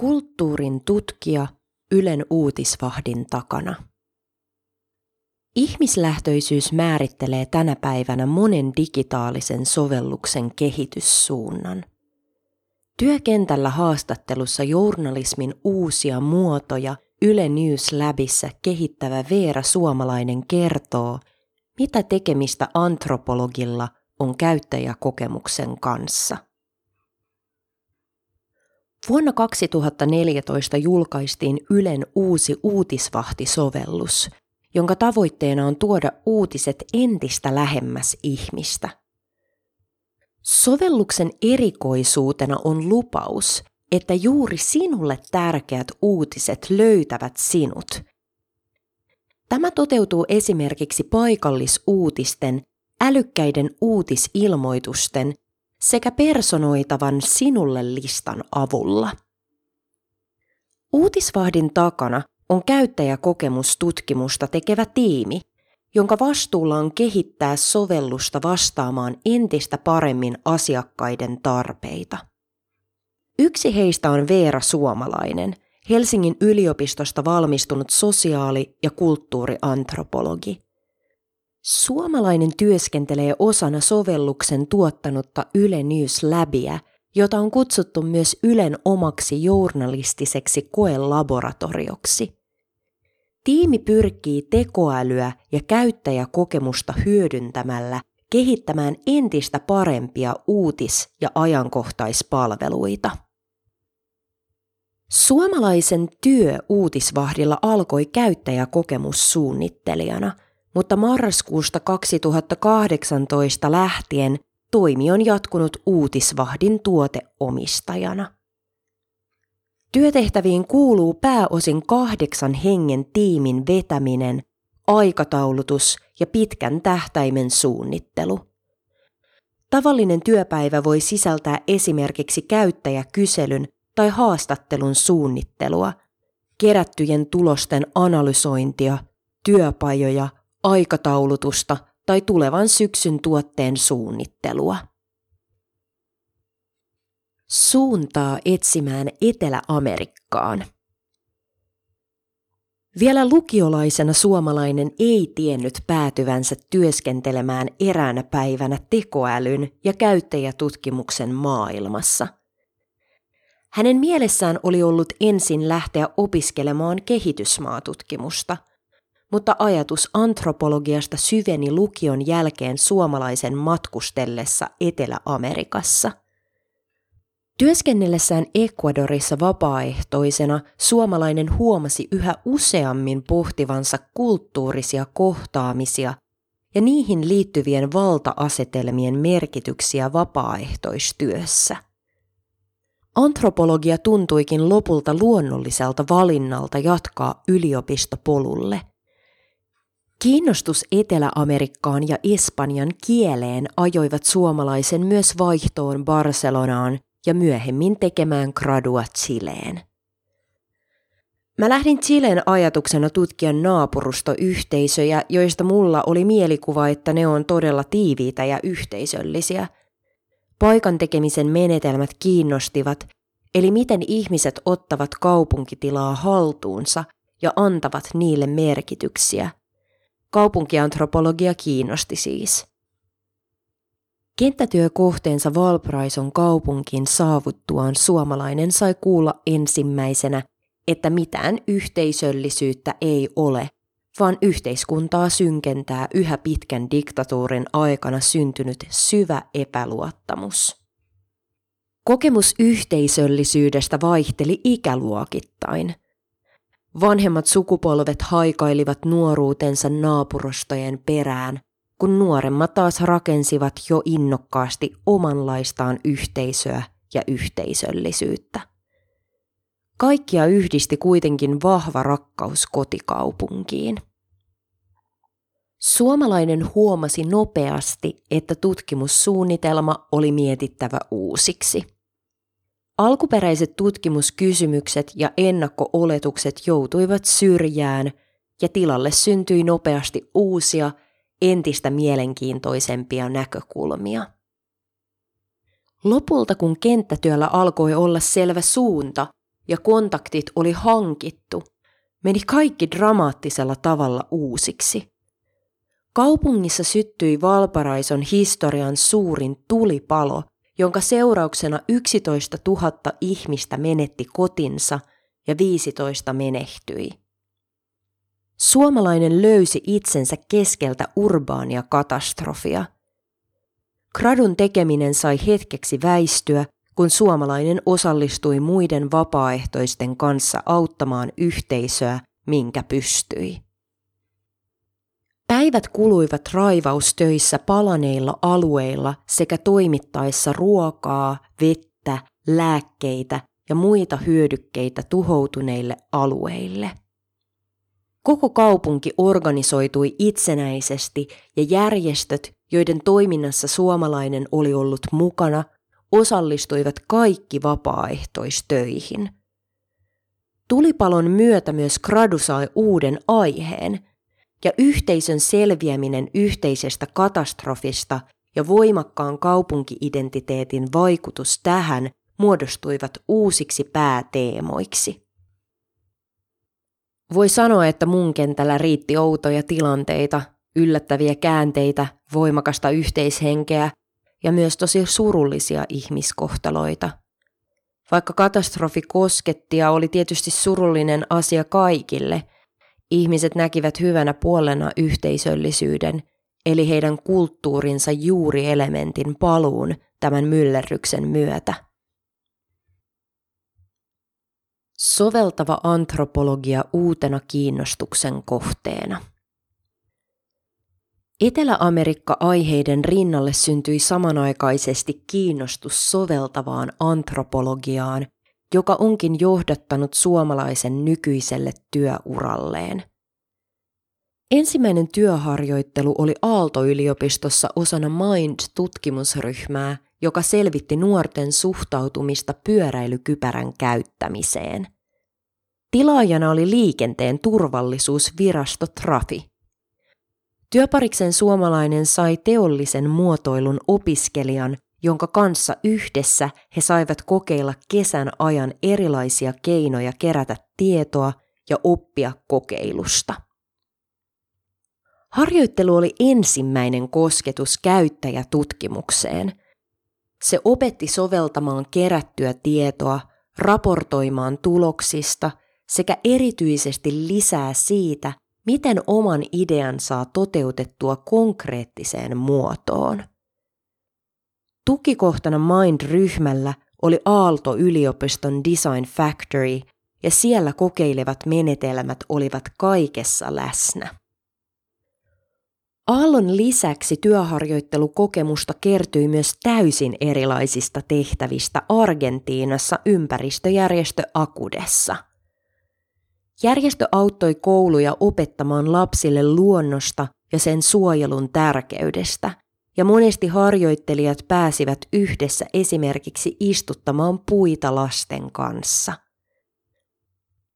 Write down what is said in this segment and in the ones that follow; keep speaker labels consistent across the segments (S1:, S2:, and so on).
S1: Kulttuurin tutkija Ylen uutisvahdin takana. Ihmislähtöisyys määrittelee tänä päivänä monen digitaalisen sovelluksen kehityssuunnan. Työkentällä haastattelussa journalismin uusia muotoja Yle News Labissa kehittävä Veera Suomalainen kertoo, mitä tekemistä antropologilla on käyttäjäkokemuksen kanssa. Vuonna 2014 julkaistiin Ylen uusi uutisvahtisovellus, jonka tavoitteena on tuoda uutiset entistä lähemmäs ihmistä. Sovelluksen erikoisuutena on lupaus, että juuri sinulle tärkeät uutiset löytävät sinut. Tämä toteutuu esimerkiksi paikallisuutisten, älykkäiden uutisilmoitusten sekä personoitavan sinulle listan avulla. Uutisvahdin takana on käyttäjäkokemustutkimusta tekevä tiimi, jonka vastuulla on kehittää sovellusta vastaamaan entistä paremmin asiakkaiden tarpeita. Yksi heistä on Veera Suomalainen, Helsingin yliopistosta valmistunut sosiaali- ja kulttuuriantropologi. Suomalainen työskentelee osana sovelluksen tuottanutta Yle News Labia, jota on kutsuttu myös Ylen omaksi journalistiseksi koelaboratorioksi. Tiimi pyrkii tekoälyä ja käyttäjäkokemusta hyödyntämällä kehittämään entistä parempia uutis- ja ajankohtaispalveluita. Suomalaisen työ uutisvahdilla alkoi käyttäjäkokemussuunnittelijana, mutta marraskuusta 2018 lähtien toimi on jatkunut uutisvahdin tuoteomistajana. Työtehtäviin kuuluu pääosin kahdeksan hengen tiimin vetäminen, aikataulutus ja pitkän tähtäimen suunnittelu. Tavallinen työpäivä voi sisältää esimerkiksi käyttäjäkyselyn tai haastattelun suunnittelua, kerättyjen tulosten analysointia, työpajoja, aikataulutusta tai tulevan syksyn tuotteen suunnittelua. Suuntaa etsimään Etelä-Amerikkaan. Vielä lukiolaisena suomalainen ei tiennyt päätyvänsä työskentelemään eräänä päivänä tekoälyn ja käyttäjätutkimuksen maailmassa – hänen mielessään oli ollut ensin lähteä opiskelemaan kehitysmaatutkimusta, mutta ajatus antropologiasta syveni lukion jälkeen suomalaisen matkustellessa Etelä-Amerikassa. Työskennellessään Ecuadorissa vapaaehtoisena suomalainen huomasi yhä useammin pohtivansa kulttuurisia kohtaamisia ja niihin liittyvien valta-asetelmien merkityksiä vapaaehtoistyössä. Antropologia tuntuikin lopulta luonnolliselta valinnalta jatkaa yliopistopolulle. Kiinnostus Etelä-Amerikkaan ja Espanjan kieleen ajoivat suomalaisen myös vaihtoon Barcelonaan ja myöhemmin tekemään gradua Chileen. Mä lähdin Chileen ajatuksena tutkia naapurustoyhteisöjä, joista mulla oli mielikuva, että ne on todella tiiviitä ja yhteisöllisiä – Paikan tekemisen menetelmät kiinnostivat, eli miten ihmiset ottavat kaupunkitilaa haltuunsa ja antavat niille merkityksiä. Kaupunkiantropologia kiinnosti siis. Kenttätyökohteensa Valpraison kaupunkin saavuttuaan suomalainen sai kuulla ensimmäisenä, että mitään yhteisöllisyyttä ei ole – vaan yhteiskuntaa synkentää yhä pitkän diktatuurin aikana syntynyt syvä epäluottamus. Kokemus yhteisöllisyydestä vaihteli ikäluokittain. Vanhemmat sukupolvet haikailivat nuoruutensa naapurustojen perään, kun nuoremmat taas rakensivat jo innokkaasti omanlaistaan yhteisöä ja yhteisöllisyyttä. Kaikkia yhdisti kuitenkin vahva rakkaus kotikaupunkiin. Suomalainen huomasi nopeasti, että tutkimussuunnitelma oli mietittävä uusiksi. Alkuperäiset tutkimuskysymykset ja ennakko-oletukset joutuivat syrjään ja tilalle syntyi nopeasti uusia, entistä mielenkiintoisempia näkökulmia. Lopulta kun kenttätyöllä alkoi olla selvä suunta ja kontaktit oli hankittu, meni kaikki dramaattisella tavalla uusiksi. Kaupungissa syttyi Valparaison historian suurin tulipalo, jonka seurauksena 11 000 ihmistä menetti kotinsa ja 15 menehtyi. Suomalainen löysi itsensä keskeltä urbaania katastrofia. Gradun tekeminen sai hetkeksi väistyä, kun suomalainen osallistui muiden vapaaehtoisten kanssa auttamaan yhteisöä, minkä pystyi. Päivät kuluivat raivaustöissä palaneilla alueilla sekä toimittaessa ruokaa, vettä, lääkkeitä ja muita hyödykkeitä tuhoutuneille alueille. Koko kaupunki organisoitui itsenäisesti ja järjestöt, joiden toiminnassa suomalainen oli ollut mukana, osallistuivat kaikki vapaaehtoistöihin. Tulipalon myötä myös Gradu sai uuden aiheen, ja yhteisön selviäminen yhteisestä katastrofista ja voimakkaan kaupunkiidentiteetin vaikutus tähän muodostuivat uusiksi pääteemoiksi. Voi sanoa, että mun kentällä riitti outoja tilanteita, yllättäviä käänteitä, voimakasta yhteishenkeä ja myös tosi surullisia ihmiskohtaloita. Vaikka katastrofi kosketti ja oli tietysti surullinen asia kaikille, ihmiset näkivät hyvänä puolena yhteisöllisyyden, eli heidän kulttuurinsa juurielementin paluun tämän myllerryksen myötä. Soveltava antropologia uutena kiinnostuksen kohteena. Etelä-Amerikka-aiheiden rinnalle syntyi samanaikaisesti kiinnostus soveltavaan antropologiaan, joka onkin johdattanut suomalaisen nykyiselle työuralleen. Ensimmäinen työharjoittelu oli Aalto-yliopistossa osana Mind-tutkimusryhmää, joka selvitti nuorten suhtautumista pyöräilykypärän käyttämiseen. Tilaajana oli liikenteen turvallisuusvirasto Trafi. Työpariksen suomalainen sai teollisen muotoilun opiskelijan, jonka kanssa yhdessä he saivat kokeilla kesän ajan erilaisia keinoja kerätä tietoa ja oppia kokeilusta. Harjoittelu oli ensimmäinen kosketus käyttäjätutkimukseen. Se opetti soveltamaan kerättyä tietoa, raportoimaan tuloksista sekä erityisesti lisää siitä, miten oman idean saa toteutettua konkreettiseen muotoon. Tukikohtana Mind-ryhmällä oli Aalto-yliopiston Design Factory ja siellä kokeilevat menetelmät olivat kaikessa läsnä. Aallon lisäksi työharjoittelukokemusta kertyi myös täysin erilaisista tehtävistä Argentiinassa ympäristöjärjestö Akudessa. Järjestö auttoi kouluja opettamaan lapsille luonnosta ja sen suojelun tärkeydestä, ja monesti harjoittelijat pääsivät yhdessä esimerkiksi istuttamaan puita lasten kanssa.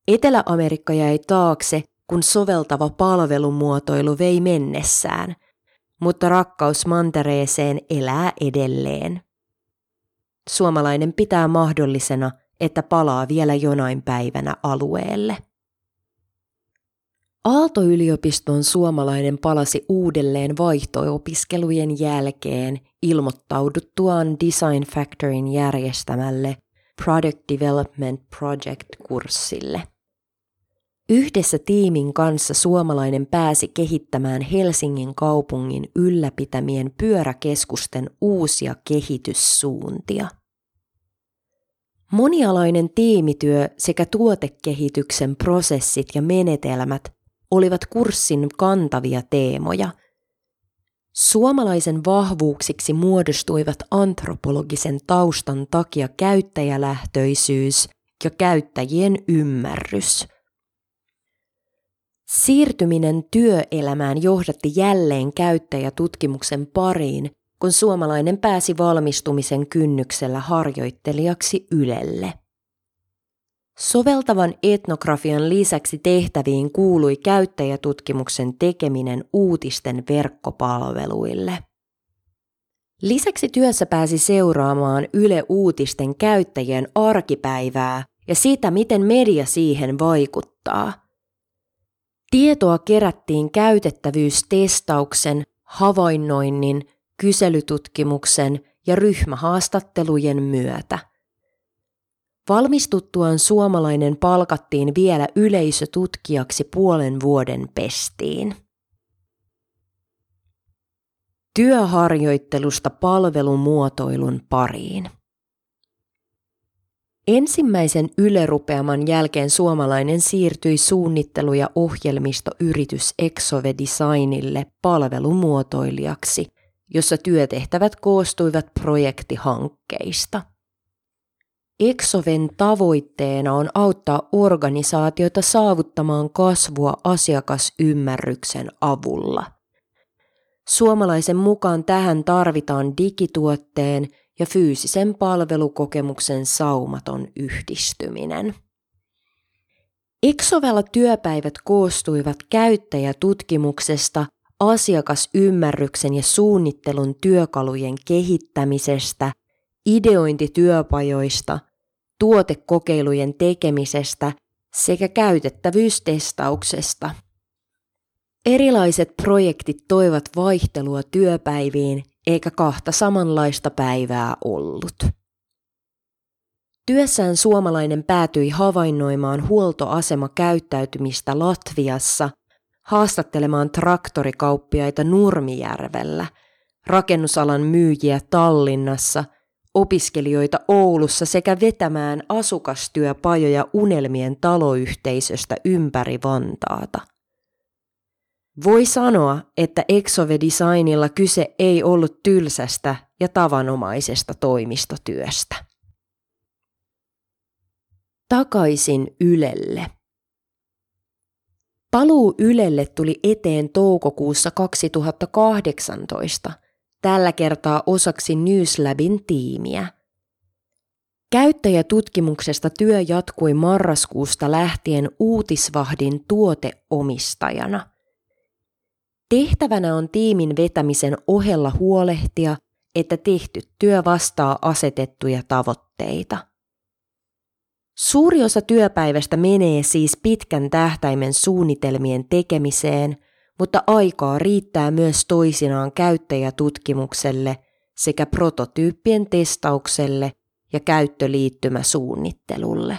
S1: Etelä-Amerikka jäi taakse kun soveltava palvelumuotoilu vei mennessään, mutta rakkaus mantereeseen elää edelleen. Suomalainen pitää mahdollisena, että palaa vielä jonain päivänä alueelle. Aalto-yliopiston suomalainen palasi uudelleen vaihto-opiskelujen jälkeen ilmoittauduttuaan Design Factoryn järjestämälle Product Development Project-kurssille. Yhdessä tiimin kanssa suomalainen pääsi kehittämään Helsingin kaupungin ylläpitämien pyöräkeskusten uusia kehityssuuntia. Monialainen tiimityö sekä tuotekehityksen prosessit ja menetelmät olivat kurssin kantavia teemoja. Suomalaisen vahvuuksiksi muodostuivat antropologisen taustan takia käyttäjälähtöisyys ja käyttäjien ymmärrys – Siirtyminen työelämään johdatti jälleen käyttäjätutkimuksen pariin, kun suomalainen pääsi valmistumisen kynnyksellä harjoittelijaksi Ylelle. Soveltavan etnografian lisäksi tehtäviin kuului käyttäjätutkimuksen tekeminen uutisten verkkopalveluille. Lisäksi työssä pääsi seuraamaan Yle Uutisten käyttäjien arkipäivää ja sitä, miten media siihen vaikuttaa. Tietoa kerättiin käytettävyystestauksen, havainnoinnin, kyselytutkimuksen ja ryhmähaastattelujen myötä. Valmistuttuaan suomalainen palkattiin vielä yleisötutkijaksi puolen vuoden pestiin. Työharjoittelusta palvelumuotoilun pariin. Ensimmäisen ylerupeaman jälkeen suomalainen siirtyi suunnittelu- ja ohjelmistoyritys Exove Designille palvelumuotoilijaksi, jossa työtehtävät koostuivat projektihankkeista. Exoven tavoitteena on auttaa organisaatiota saavuttamaan kasvua asiakasymmärryksen avulla. Suomalaisen mukaan tähän tarvitaan digituotteen – ja fyysisen palvelukokemuksen saumaton yhdistyminen. Exovella työpäivät koostuivat käyttäjätutkimuksesta, asiakasymmärryksen ja suunnittelun työkalujen kehittämisestä, ideointityöpajoista, tuotekokeilujen tekemisestä sekä käytettävyystestauksesta. Erilaiset projektit toivat vaihtelua työpäiviin eikä kahta samanlaista päivää ollut. Työssään suomalainen päätyi havainnoimaan huoltoasemakäyttäytymistä Latviassa, haastattelemaan traktorikauppiaita Nurmijärvellä, rakennusalan myyjiä Tallinnassa, opiskelijoita Oulussa sekä vetämään asukastyöpajoja unelmien taloyhteisöstä ympäri Vantaata – voi sanoa, että Exove Designilla kyse ei ollut tylsästä ja tavanomaisesta toimistotyöstä. Takaisin Ylelle. Paluu Ylelle tuli eteen toukokuussa 2018, tällä kertaa osaksi Newslabin tiimiä. Käyttäjätutkimuksesta työ jatkui marraskuusta lähtien uutisvahdin tuoteomistajana – Tehtävänä on tiimin vetämisen ohella huolehtia, että tehty työ vastaa asetettuja tavoitteita. Suuri osa työpäivästä menee siis pitkän tähtäimen suunnitelmien tekemiseen, mutta aikaa riittää myös toisinaan käyttäjätutkimukselle sekä prototyyppien testaukselle ja käyttöliittymäsuunnittelulle.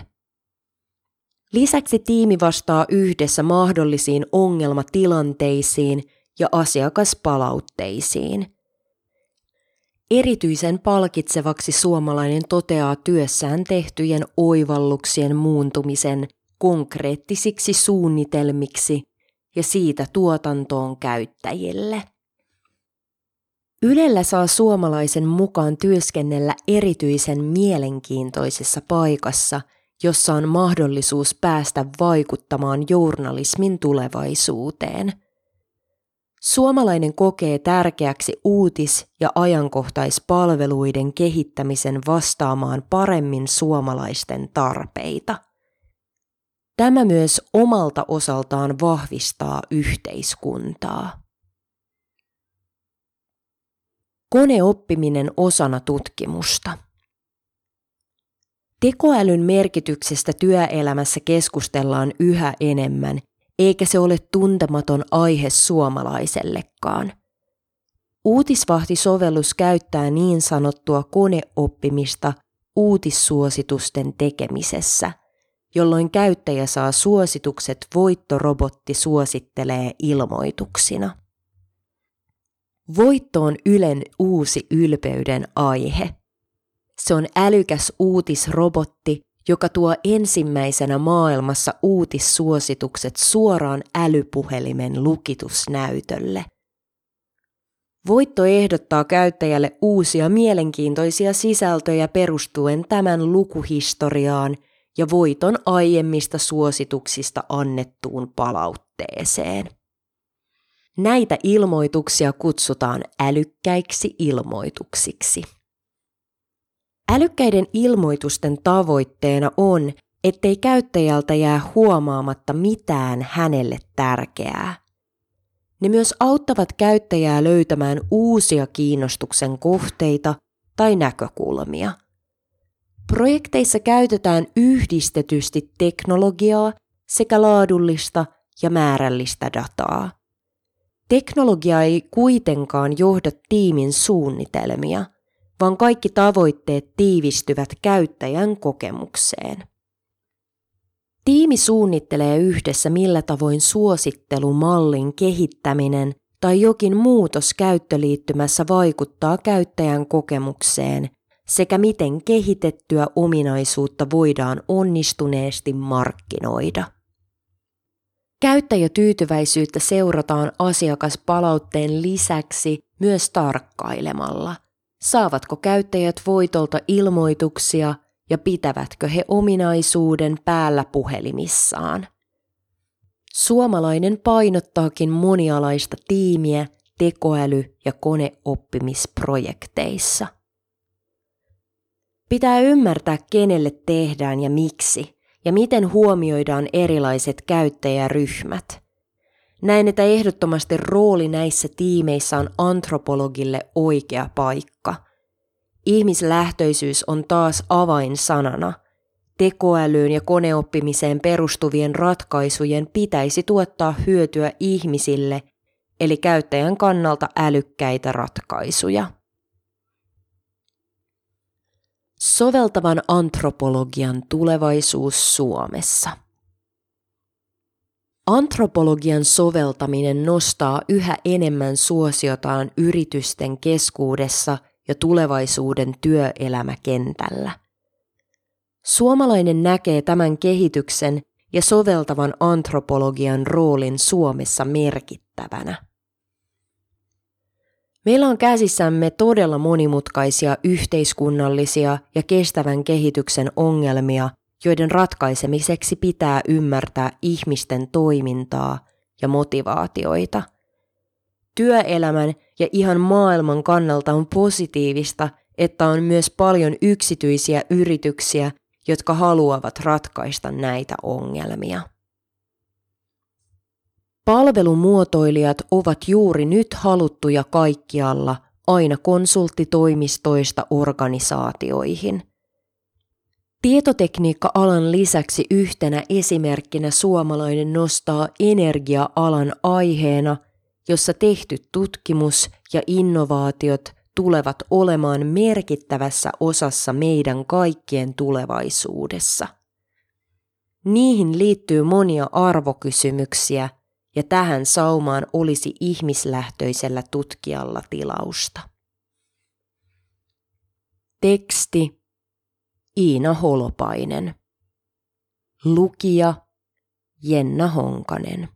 S1: Lisäksi tiimi vastaa yhdessä mahdollisiin ongelmatilanteisiin ja asiakaspalautteisiin. Erityisen palkitsevaksi suomalainen toteaa työssään tehtyjen oivalluksien muuntumisen konkreettisiksi suunnitelmiksi ja siitä tuotantoon käyttäjille. Ylellä saa suomalaisen mukaan työskennellä erityisen mielenkiintoisessa paikassa, jossa on mahdollisuus päästä vaikuttamaan journalismin tulevaisuuteen – Suomalainen kokee tärkeäksi uutis- ja ajankohtaispalveluiden kehittämisen vastaamaan paremmin suomalaisten tarpeita. Tämä myös omalta osaltaan vahvistaa yhteiskuntaa. Koneoppiminen osana tutkimusta. Tekoälyn merkityksestä työelämässä keskustellaan yhä enemmän – eikä se ole tuntematon aihe suomalaisellekaan. Uutisvahti-sovellus käyttää niin sanottua koneoppimista uutissuositusten tekemisessä, jolloin käyttäjä saa suositukset voittorobotti suosittelee ilmoituksina. Voitto on Ylen uusi ylpeyden aihe. Se on älykäs uutisrobotti, joka tuo ensimmäisenä maailmassa uutissuositukset suoraan älypuhelimen lukitusnäytölle. Voitto ehdottaa käyttäjälle uusia mielenkiintoisia sisältöjä perustuen tämän lukuhistoriaan ja voiton aiemmista suosituksista annettuun palautteeseen. Näitä ilmoituksia kutsutaan älykkäiksi ilmoituksiksi. Älykkäiden ilmoitusten tavoitteena on, ettei käyttäjältä jää huomaamatta mitään hänelle tärkeää. Ne myös auttavat käyttäjää löytämään uusia kiinnostuksen kohteita tai näkökulmia. Projekteissa käytetään yhdistetysti teknologiaa sekä laadullista ja määrällistä dataa. Teknologia ei kuitenkaan johda tiimin suunnitelmia, vaan kaikki tavoitteet tiivistyvät käyttäjän kokemukseen. Tiimi suunnittelee yhdessä, millä tavoin suosittelumallin kehittäminen tai jokin muutos käyttöliittymässä vaikuttaa käyttäjän kokemukseen sekä miten kehitettyä ominaisuutta voidaan onnistuneesti markkinoida. Käyttäjätyytyväisyyttä seurataan asiakaspalautteen lisäksi myös tarkkailemalla. Saavatko käyttäjät voitolta ilmoituksia ja pitävätkö he ominaisuuden päällä puhelimissaan? Suomalainen painottaakin monialaista tiimiä tekoäly- ja koneoppimisprojekteissa. Pitää ymmärtää, kenelle tehdään ja miksi, ja miten huomioidaan erilaiset käyttäjäryhmät. Näin, että ehdottomasti rooli näissä tiimeissä on antropologille oikea paikka. Ihmislähtöisyys on taas avainsanana. Tekoälyyn ja koneoppimiseen perustuvien ratkaisujen pitäisi tuottaa hyötyä ihmisille, eli käyttäjän kannalta älykkäitä ratkaisuja. Soveltavan antropologian tulevaisuus Suomessa. Antropologian soveltaminen nostaa yhä enemmän suosiotaan yritysten keskuudessa ja tulevaisuuden työelämäkentällä. Suomalainen näkee tämän kehityksen ja soveltavan antropologian roolin Suomessa merkittävänä. Meillä on käsissämme todella monimutkaisia yhteiskunnallisia ja kestävän kehityksen ongelmia, joiden ratkaisemiseksi pitää ymmärtää ihmisten toimintaa ja motivaatioita. Työelämän ja ihan maailman kannalta on positiivista, että on myös paljon yksityisiä yrityksiä, jotka haluavat ratkaista näitä ongelmia. Palvelumuotoilijat ovat juuri nyt haluttuja kaikkialla, aina konsulttitoimistoista organisaatioihin. Tietotekniikka-alan lisäksi yhtenä esimerkkinä suomalainen nostaa energia-alan aiheena, jossa tehty tutkimus ja innovaatiot tulevat olemaan merkittävässä osassa meidän kaikkien tulevaisuudessa. Niihin liittyy monia arvokysymyksiä – ja tähän saumaan olisi ihmislähtöisellä tutkijalla tilausta. Teksti Iina Holopainen. Lukija Jenna Honkanen.